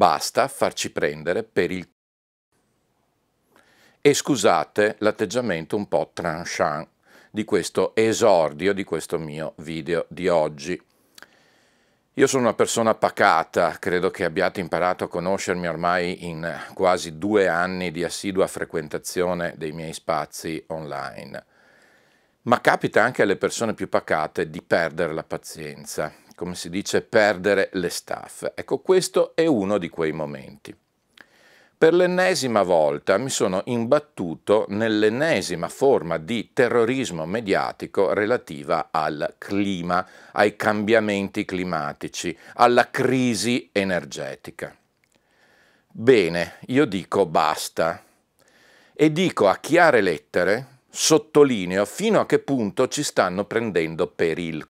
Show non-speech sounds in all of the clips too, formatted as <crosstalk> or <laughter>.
Basta farci prendere per il... E scusate l'atteggiamento un po' tranchant di questo esordio di questo mio video di oggi. Io sono una persona pacata, credo che abbiate imparato a conoscermi ormai in quasi due anni di assidua frequentazione dei miei spazi online. Ma capita anche alle persone più pacate di perdere la pazienza, come si dice perdere le staffe. Ecco, questo è uno di quei momenti. Per l'ennesima volta mi sono imbattuto nell'ennesima forma di terrorismo mediatico relativa al clima, ai cambiamenti climatici, alla crisi energetica. Bene, io dico basta e dico a chiare lettere, sottolineo fino a che punto ci stanno prendendo per il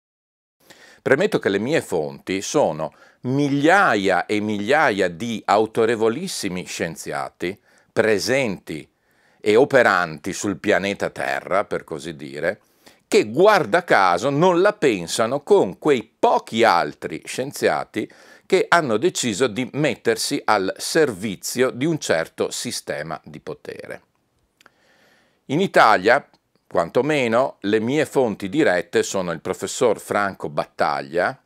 Premetto che le mie fonti sono migliaia e migliaia di autorevolissimi scienziati presenti e operanti sul pianeta Terra, per così dire, che guarda caso non la pensano con quei pochi altri scienziati che hanno deciso di mettersi al servizio di un certo sistema di potere. In Italia, Quantomeno le mie fonti dirette sono il professor Franco Battaglia,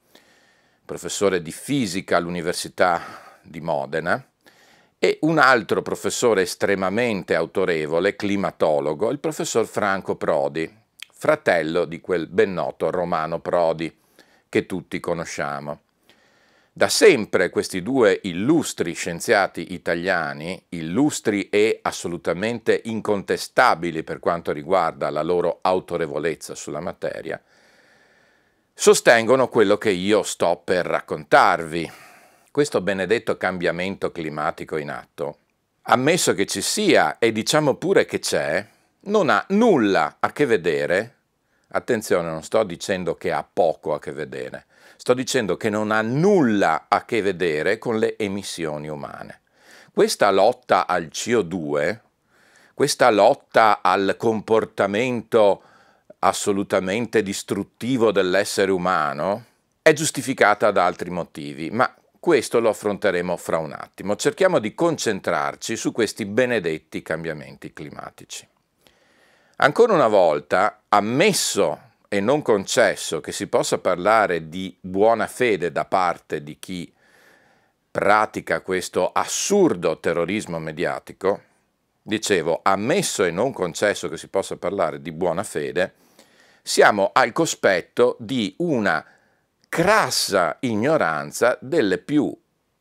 professore di fisica all'Università di Modena, e un altro professore estremamente autorevole, climatologo, il professor Franco Prodi, fratello di quel ben noto Romano Prodi che tutti conosciamo. Da sempre questi due illustri scienziati italiani, illustri e assolutamente incontestabili per quanto riguarda la loro autorevolezza sulla materia, sostengono quello che io sto per raccontarvi. Questo benedetto cambiamento climatico in atto, ammesso che ci sia e diciamo pure che c'è, non ha nulla a che vedere, attenzione non sto dicendo che ha poco a che vedere, Sto dicendo che non ha nulla a che vedere con le emissioni umane. Questa lotta al CO2, questa lotta al comportamento assolutamente distruttivo dell'essere umano, è giustificata da altri motivi, ma questo lo affronteremo fra un attimo. Cerchiamo di concentrarci su questi benedetti cambiamenti climatici. Ancora una volta, ammesso e non concesso che si possa parlare di buona fede da parte di chi pratica questo assurdo terrorismo mediatico, dicevo, ammesso e non concesso che si possa parlare di buona fede, siamo al cospetto di una crassa ignoranza delle più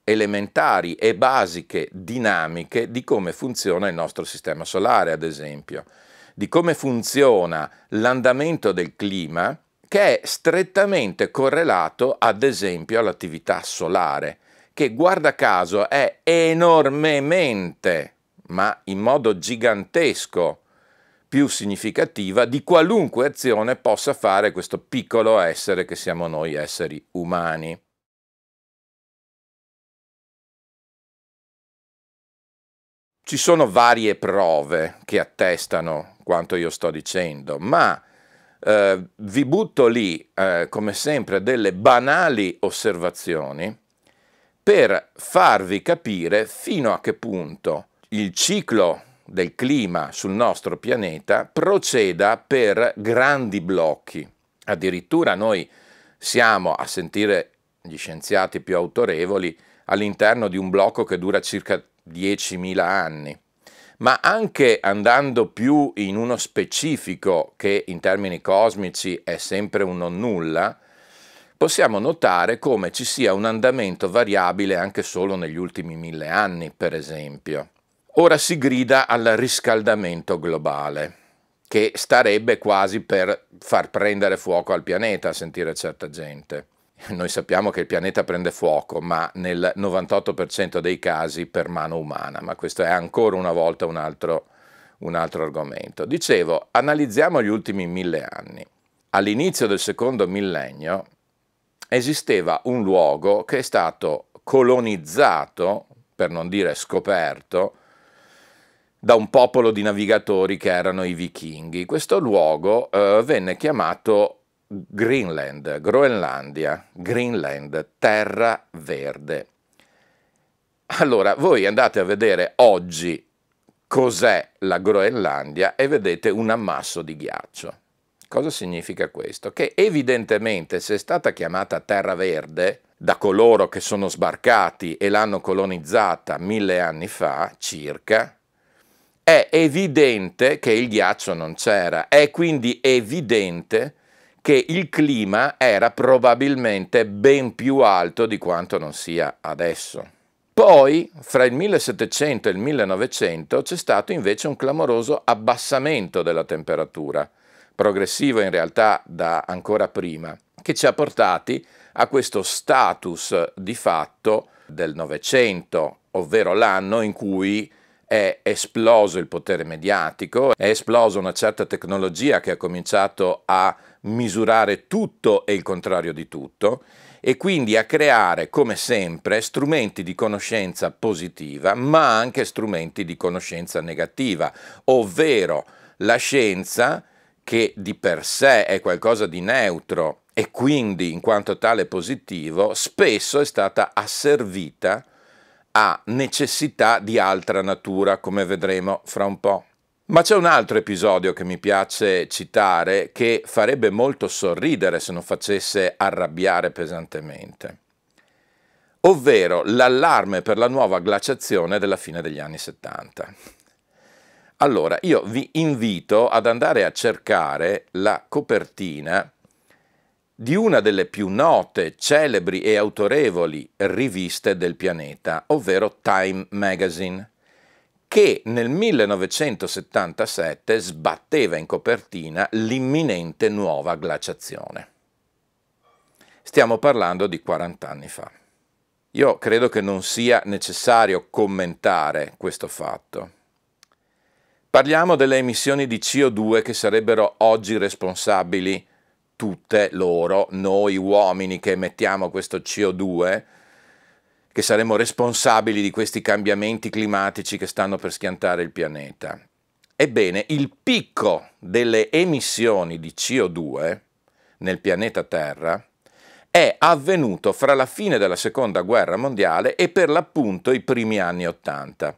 elementari e basiche dinamiche di come funziona il nostro sistema solare, ad esempio di come funziona l'andamento del clima che è strettamente correlato ad esempio all'attività solare, che guarda caso è enormemente, ma in modo gigantesco, più significativa di qualunque azione possa fare questo piccolo essere che siamo noi esseri umani. Ci sono varie prove che attestano quanto io sto dicendo, ma eh, vi butto lì, eh, come sempre, delle banali osservazioni per farvi capire fino a che punto il ciclo del clima sul nostro pianeta proceda per grandi blocchi. Addirittura noi siamo, a sentire gli scienziati più autorevoli, all'interno di un blocco che dura circa 10.000 anni. Ma anche andando più in uno specifico che in termini cosmici è sempre un non nulla, possiamo notare come ci sia un andamento variabile anche solo negli ultimi mille anni, per esempio. Ora si grida al riscaldamento globale, che starebbe quasi per far prendere fuoco al pianeta, a sentire certa gente. <laughs> Noi sappiamo che il pianeta prende fuoco, ma nel 98% dei casi per mano umana, ma questo è ancora una volta un altro, un altro argomento. Dicevo, analizziamo gli ultimi mille anni. All'inizio del secondo millennio esisteva un luogo che è stato colonizzato, per non dire scoperto, da un popolo di navigatori che erano i vichinghi. Questo luogo eh, venne chiamato Greenland, Groenlandia, Greenland, terra verde. Allora, voi andate a vedere oggi cos'è la Groenlandia e vedete un ammasso di ghiaccio. Cosa significa questo? Che evidentemente se è stata chiamata Terra Verde da coloro che sono sbarcati e l'hanno colonizzata mille anni fa circa, è evidente che il ghiaccio non c'era, è quindi evidente che il clima era probabilmente ben più alto di quanto non sia adesso. Poi, fra il 1700 e il 1900, c'è stato invece un clamoroso abbassamento della temperatura, progressivo in realtà da ancora prima, che ci ha portati a questo status di fatto del Novecento, ovvero l'anno in cui è esploso il potere mediatico, è esplosa una certa tecnologia che ha cominciato a misurare tutto e il contrario di tutto e quindi a creare, come sempre, strumenti di conoscenza positiva, ma anche strumenti di conoscenza negativa, ovvero la scienza che di per sé è qualcosa di neutro e quindi in quanto tale positivo, spesso è stata asservita ha necessità di altra natura, come vedremo fra un po'. Ma c'è un altro episodio che mi piace citare che farebbe molto sorridere se non facesse arrabbiare pesantemente, ovvero l'allarme per la nuova glaciazione della fine degli anni 70. Allora, io vi invito ad andare a cercare la copertina di una delle più note, celebri e autorevoli riviste del pianeta, ovvero Time Magazine, che nel 1977 sbatteva in copertina l'imminente nuova glaciazione. Stiamo parlando di 40 anni fa. Io credo che non sia necessario commentare questo fatto. Parliamo delle emissioni di CO2 che sarebbero oggi responsabili tutte loro, noi uomini che emettiamo questo CO2, che saremo responsabili di questi cambiamenti climatici che stanno per schiantare il pianeta. Ebbene, il picco delle emissioni di CO2 nel pianeta Terra è avvenuto fra la fine della seconda guerra mondiale e per l'appunto i primi anni Ottanta,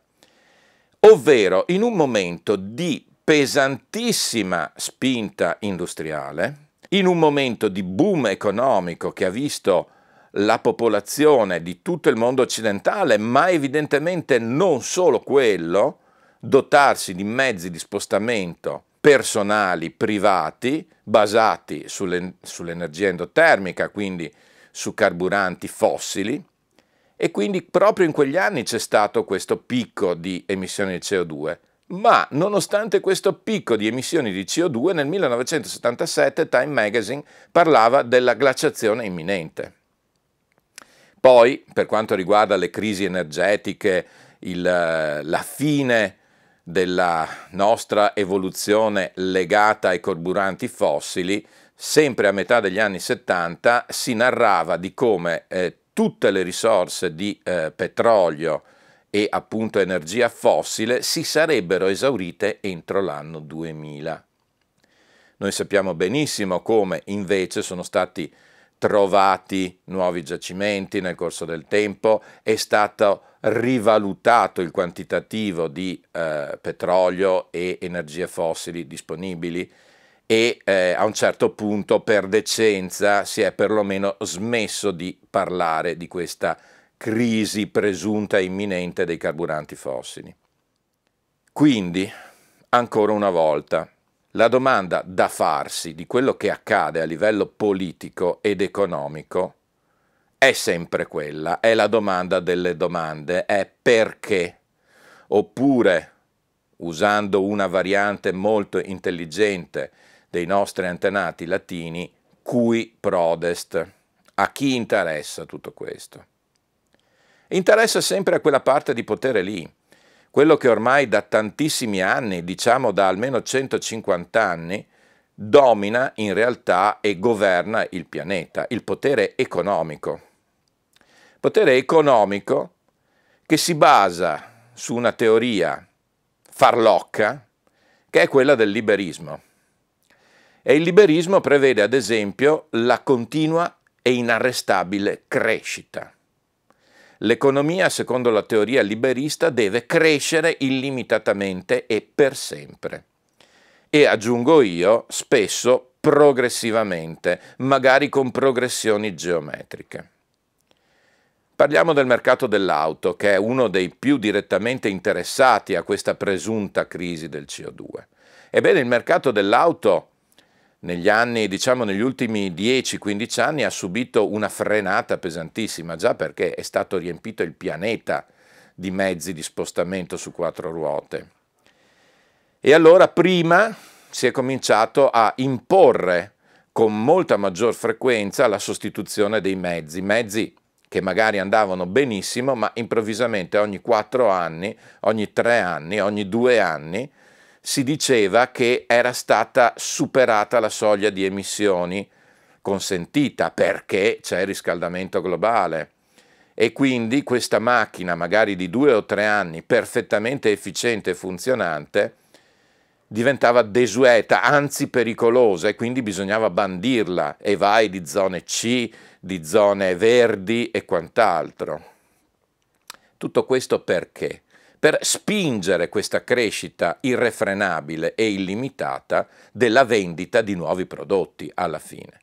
ovvero in un momento di pesantissima spinta industriale, in un momento di boom economico che ha visto la popolazione di tutto il mondo occidentale, ma evidentemente non solo quello, dotarsi di mezzi di spostamento personali, privati, basati sulle, sull'energia endotermica, quindi su carburanti fossili, e quindi proprio in quegli anni c'è stato questo picco di emissioni di CO2 ma nonostante questo picco di emissioni di CO2 nel 1977 Time Magazine parlava della glaciazione imminente. Poi, per quanto riguarda le crisi energetiche, il, la fine della nostra evoluzione legata ai carburanti fossili, sempre a metà degli anni 70 si narrava di come eh, tutte le risorse di eh, petrolio, e appunto energia fossile si sarebbero esaurite entro l'anno 2000. Noi sappiamo benissimo come invece sono stati trovati nuovi giacimenti nel corso del tempo, è stato rivalutato il quantitativo di eh, petrolio e energie fossili disponibili e eh, a un certo punto per decenza si è perlomeno smesso di parlare di questa crisi presunta imminente dei carburanti fossili. Quindi, ancora una volta, la domanda da farsi di quello che accade a livello politico ed economico è sempre quella, è la domanda delle domande, è perché, oppure, usando una variante molto intelligente dei nostri antenati latini, cui prodest, a chi interessa tutto questo? interessa sempre a quella parte di potere lì, quello che ormai da tantissimi anni, diciamo da almeno 150 anni, domina in realtà e governa il pianeta, il potere economico. Potere economico che si basa su una teoria farlocca che è quella del liberismo. E il liberismo prevede ad esempio la continua e inarrestabile crescita L'economia, secondo la teoria liberista, deve crescere illimitatamente e per sempre. E aggiungo io, spesso progressivamente, magari con progressioni geometriche. Parliamo del mercato dell'auto, che è uno dei più direttamente interessati a questa presunta crisi del CO2. Ebbene, il mercato dell'auto negli anni, diciamo negli ultimi 10-15 anni, ha subito una frenata pesantissima, già perché è stato riempito il pianeta di mezzi di spostamento su quattro ruote. E allora prima si è cominciato a imporre con molta maggior frequenza la sostituzione dei mezzi, mezzi che magari andavano benissimo, ma improvvisamente ogni quattro anni, ogni tre anni, ogni due anni si diceva che era stata superata la soglia di emissioni consentita perché c'è il riscaldamento globale e quindi questa macchina magari di due o tre anni perfettamente efficiente e funzionante diventava desueta, anzi pericolosa e quindi bisognava bandirla e vai di zone C, di zone verdi e quant'altro. Tutto questo perché? Per spingere questa crescita irrefrenabile e illimitata della vendita di nuovi prodotti alla fine.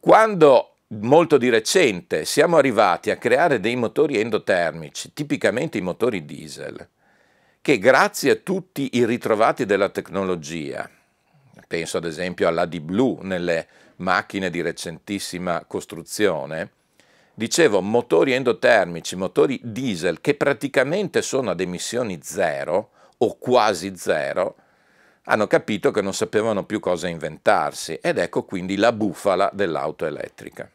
Quando molto di recente siamo arrivati a creare dei motori endotermici, tipicamente i motori diesel, che grazie a tutti i ritrovati della tecnologia, penso ad esempio all'AD-Blue nelle macchine di recentissima costruzione, dicevo motori endotermici, motori diesel che praticamente sono ad emissioni zero o quasi zero, hanno capito che non sapevano più cosa inventarsi ed ecco quindi la bufala dell'auto elettrica.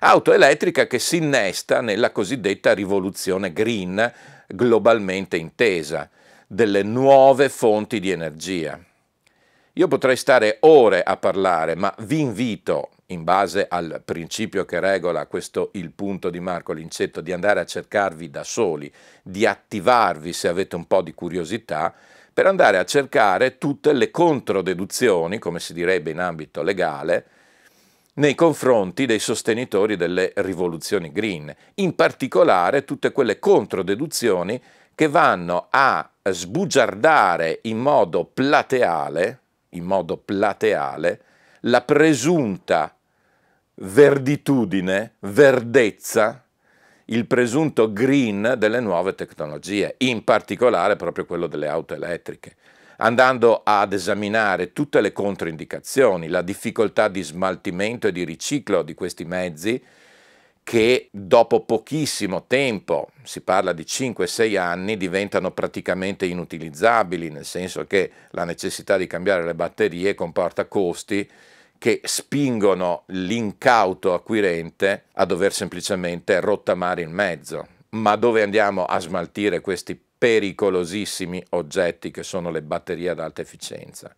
Auto elettrica che si innesta nella cosiddetta rivoluzione green globalmente intesa, delle nuove fonti di energia. Io potrei stare ore a parlare, ma vi invito, in base al principio che regola questo il punto di Marco Lincetto, di andare a cercarvi da soli, di attivarvi se avete un po' di curiosità, per andare a cercare tutte le controdeduzioni, come si direbbe in ambito legale, nei confronti dei sostenitori delle rivoluzioni green, in particolare tutte quelle controdeduzioni che vanno a sbugiardare in modo plateale, in modo plateale la presunta verditudine, verdezza, il presunto green delle nuove tecnologie, in particolare proprio quello delle auto elettriche, andando ad esaminare tutte le controindicazioni, la difficoltà di smaltimento e di riciclo di questi mezzi, che dopo pochissimo tempo, si parla di 5-6 anni, diventano praticamente inutilizzabili, nel senso che la necessità di cambiare le batterie comporta costi che spingono l'incauto acquirente a dover semplicemente rottamare il mezzo. Ma dove andiamo a smaltire questi pericolosissimi oggetti che sono le batterie ad alta efficienza?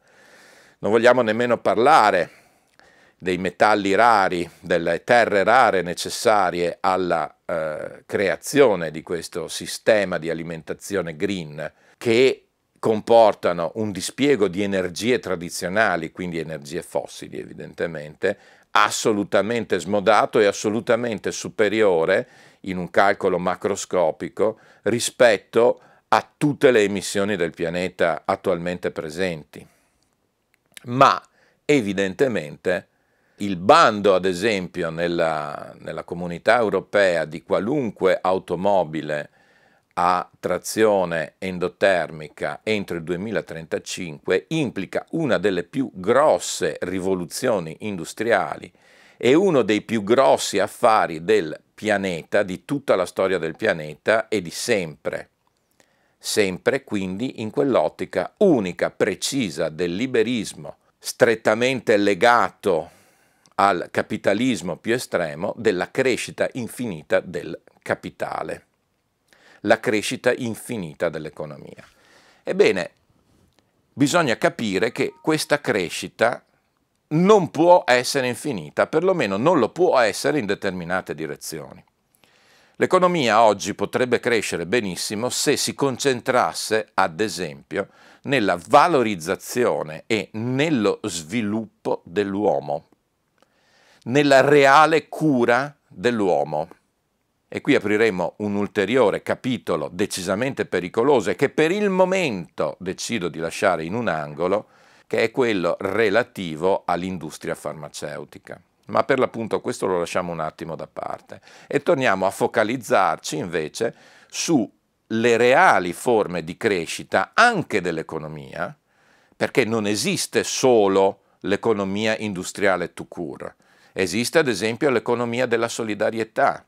Non vogliamo nemmeno parlare dei metalli rari, delle terre rare necessarie alla eh, creazione di questo sistema di alimentazione green che comportano un dispiego di energie tradizionali, quindi energie fossili evidentemente, assolutamente smodato e assolutamente superiore in un calcolo macroscopico rispetto a tutte le emissioni del pianeta attualmente presenti. Ma evidentemente il bando, ad esempio, nella, nella comunità europea di qualunque automobile a trazione endotermica entro il 2035 implica una delle più grosse rivoluzioni industriali e uno dei più grossi affari del pianeta, di tutta la storia del pianeta e di sempre. Sempre quindi in quell'ottica unica, precisa del liberismo, strettamente legato al capitalismo più estremo della crescita infinita del capitale, la crescita infinita dell'economia. Ebbene, bisogna capire che questa crescita non può essere infinita, perlomeno non lo può essere in determinate direzioni. L'economia oggi potrebbe crescere benissimo se si concentrasse, ad esempio, nella valorizzazione e nello sviluppo dell'uomo nella reale cura dell'uomo. E qui apriremo un ulteriore capitolo decisamente pericoloso e che per il momento decido di lasciare in un angolo, che è quello relativo all'industria farmaceutica. Ma per l'appunto questo lo lasciamo un attimo da parte e torniamo a focalizzarci invece sulle reali forme di crescita anche dell'economia, perché non esiste solo l'economia industriale tout court, esiste ad esempio l'economia della solidarietà,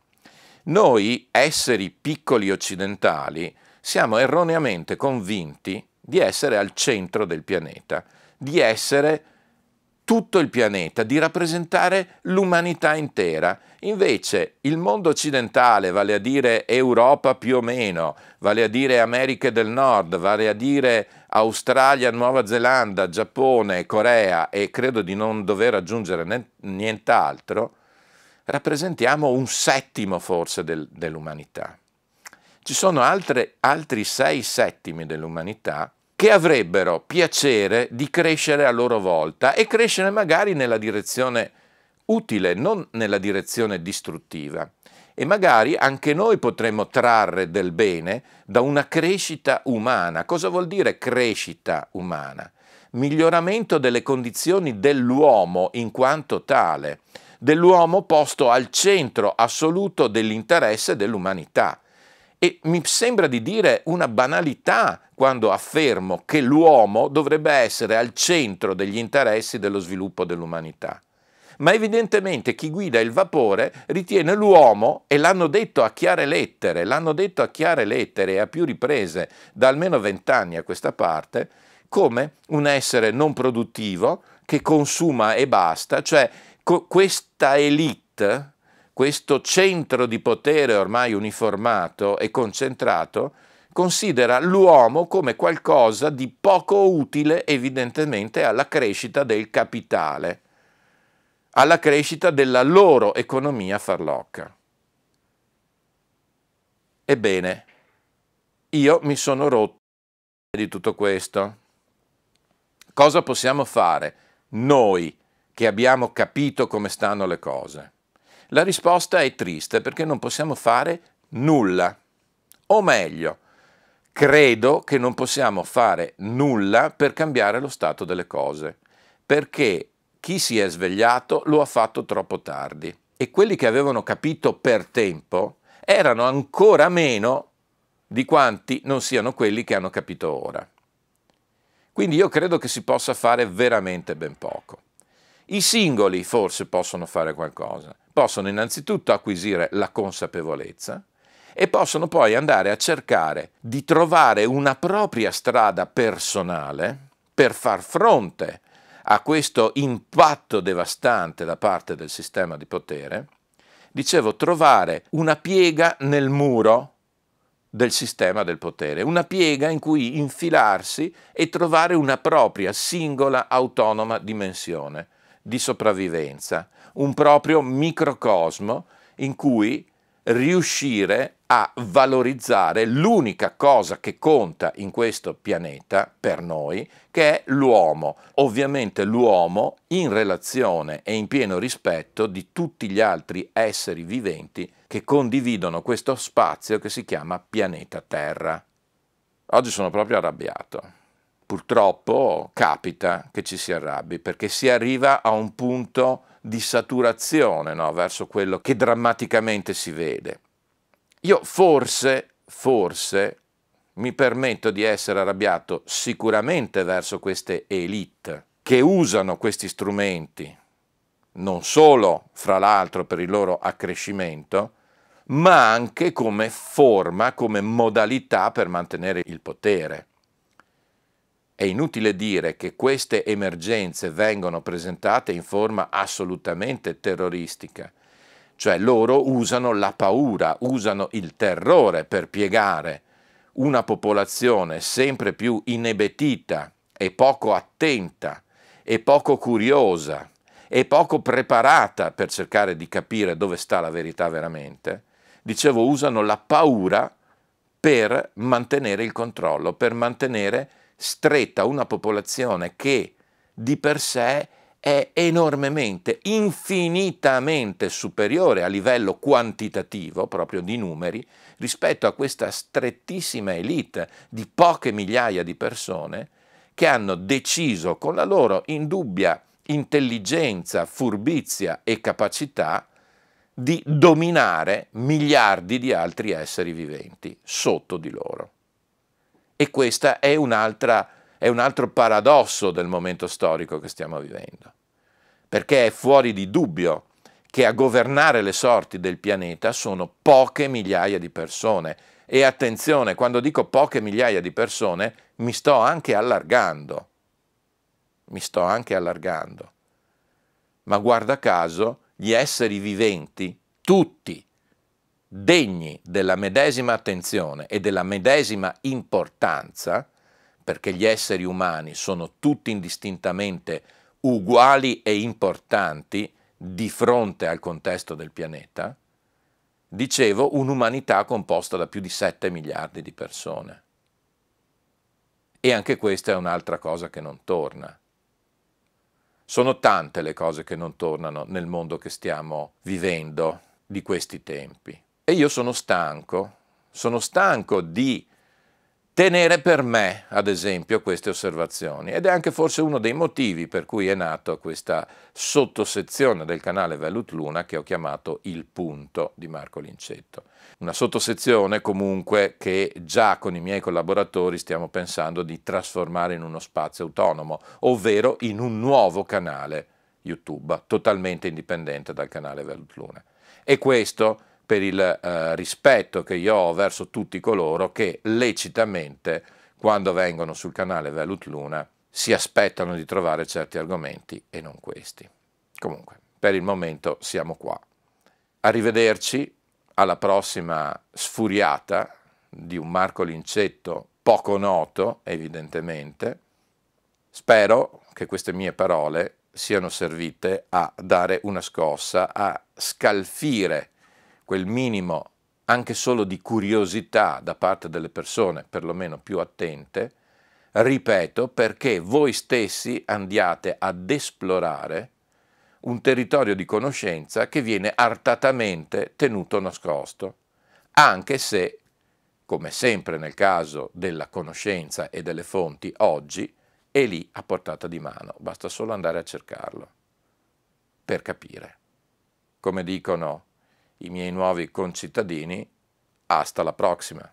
noi, esseri piccoli occidentali, siamo erroneamente convinti di essere al centro del pianeta, di essere tutto il pianeta, di rappresentare l'umanità intera. Invece il mondo occidentale, vale a dire Europa più o meno, vale a dire America del Nord, vale a dire Australia, Nuova Zelanda, Giappone, Corea e credo di non dover aggiungere nient'altro, rappresentiamo un settimo forse del, dell'umanità. Ci sono altre, altri sei settimi dell'umanità che avrebbero piacere di crescere a loro volta e crescere magari nella direzione utile, non nella direzione distruttiva. E magari anche noi potremmo trarre del bene da una crescita umana. Cosa vuol dire crescita umana? Miglioramento delle condizioni dell'uomo in quanto tale dell'uomo posto al centro assoluto dell'interesse dell'umanità. E mi sembra di dire una banalità quando affermo che l'uomo dovrebbe essere al centro degli interessi dello sviluppo dell'umanità. Ma evidentemente chi guida il vapore ritiene l'uomo, e l'hanno detto a chiare lettere, l'hanno detto a chiare lettere e a più riprese da almeno vent'anni a questa parte, come un essere non produttivo che consuma e basta, cioè questa elite, questo centro di potere ormai uniformato e concentrato, considera l'uomo come qualcosa di poco utile evidentemente alla crescita del capitale, alla crescita della loro economia farlocca. Ebbene, io mi sono rotto di tutto questo. Cosa possiamo fare noi che abbiamo capito come stanno le cose? La risposta è triste perché non possiamo fare nulla. O meglio, credo che non possiamo fare nulla per cambiare lo stato delle cose, perché chi si è svegliato lo ha fatto troppo tardi e quelli che avevano capito per tempo erano ancora meno di quanti non siano quelli che hanno capito ora. Quindi io credo che si possa fare veramente ben poco. I singoli forse possono fare qualcosa, possono innanzitutto acquisire la consapevolezza e possono poi andare a cercare di trovare una propria strada personale per far fronte a questo impatto devastante da parte del sistema di potere, dicevo trovare una piega nel muro del sistema del potere, una piega in cui infilarsi e trovare una propria singola autonoma dimensione di sopravvivenza, un proprio microcosmo in cui riuscire a valorizzare l'unica cosa che conta in questo pianeta per noi, che è l'uomo. Ovviamente l'uomo in relazione e in pieno rispetto di tutti gli altri esseri viventi che condividono questo spazio che si chiama pianeta Terra. Oggi sono proprio arrabbiato purtroppo capita che ci si arrabbi perché si arriva a un punto di saturazione no? verso quello che drammaticamente si vede. Io forse, forse mi permetto di essere arrabbiato sicuramente verso queste elite che usano questi strumenti, non solo fra l'altro per il loro accrescimento, ma anche come forma, come modalità per mantenere il potere. È inutile dire che queste emergenze vengono presentate in forma assolutamente terroristica, cioè loro usano la paura, usano il terrore per piegare una popolazione sempre più inebetita e poco attenta e poco curiosa e poco preparata per cercare di capire dove sta la verità veramente. Dicevo, usano la paura per mantenere il controllo, per mantenere stretta una popolazione che di per sé è enormemente, infinitamente superiore a livello quantitativo, proprio di numeri, rispetto a questa strettissima elite di poche migliaia di persone che hanno deciso con la loro indubbia intelligenza, furbizia e capacità di dominare miliardi di altri esseri viventi sotto di loro. E questo è, è un altro paradosso del momento storico che stiamo vivendo, perché è fuori di dubbio che a governare le sorti del pianeta sono poche migliaia di persone. E attenzione, quando dico poche migliaia di persone, mi sto anche allargando. Mi sto anche allargando. Ma guarda caso, gli esseri viventi, tutti, degni della medesima attenzione e della medesima importanza, perché gli esseri umani sono tutti indistintamente uguali e importanti di fronte al contesto del pianeta, dicevo un'umanità composta da più di 7 miliardi di persone. E anche questa è un'altra cosa che non torna. Sono tante le cose che non tornano nel mondo che stiamo vivendo di questi tempi. E io sono stanco, sono stanco di tenere per me, ad esempio, queste osservazioni. Ed è anche forse uno dei motivi per cui è nato questa sottosezione del canale Velut Luna che ho chiamato Il Punto di Marco Lincetto. Una sottosezione comunque che già con i miei collaboratori stiamo pensando di trasformare in uno spazio autonomo, ovvero in un nuovo canale YouTube, totalmente indipendente dal canale Velut Luna. E questo per il eh, rispetto che io ho verso tutti coloro che lecitamente, quando vengono sul canale Velut Luna, si aspettano di trovare certi argomenti e non questi. Comunque, per il momento siamo qua. Arrivederci alla prossima sfuriata di un Marco Lincetto poco noto, evidentemente. Spero che queste mie parole siano servite a dare una scossa, a scalfire quel minimo anche solo di curiosità da parte delle persone, perlomeno più attente, ripeto, perché voi stessi andiate ad esplorare un territorio di conoscenza che viene artatamente tenuto nascosto, anche se, come sempre nel caso della conoscenza e delle fonti, oggi è lì a portata di mano, basta solo andare a cercarlo per capire. Come dicono i miei nuovi concittadini, hasta la prossima.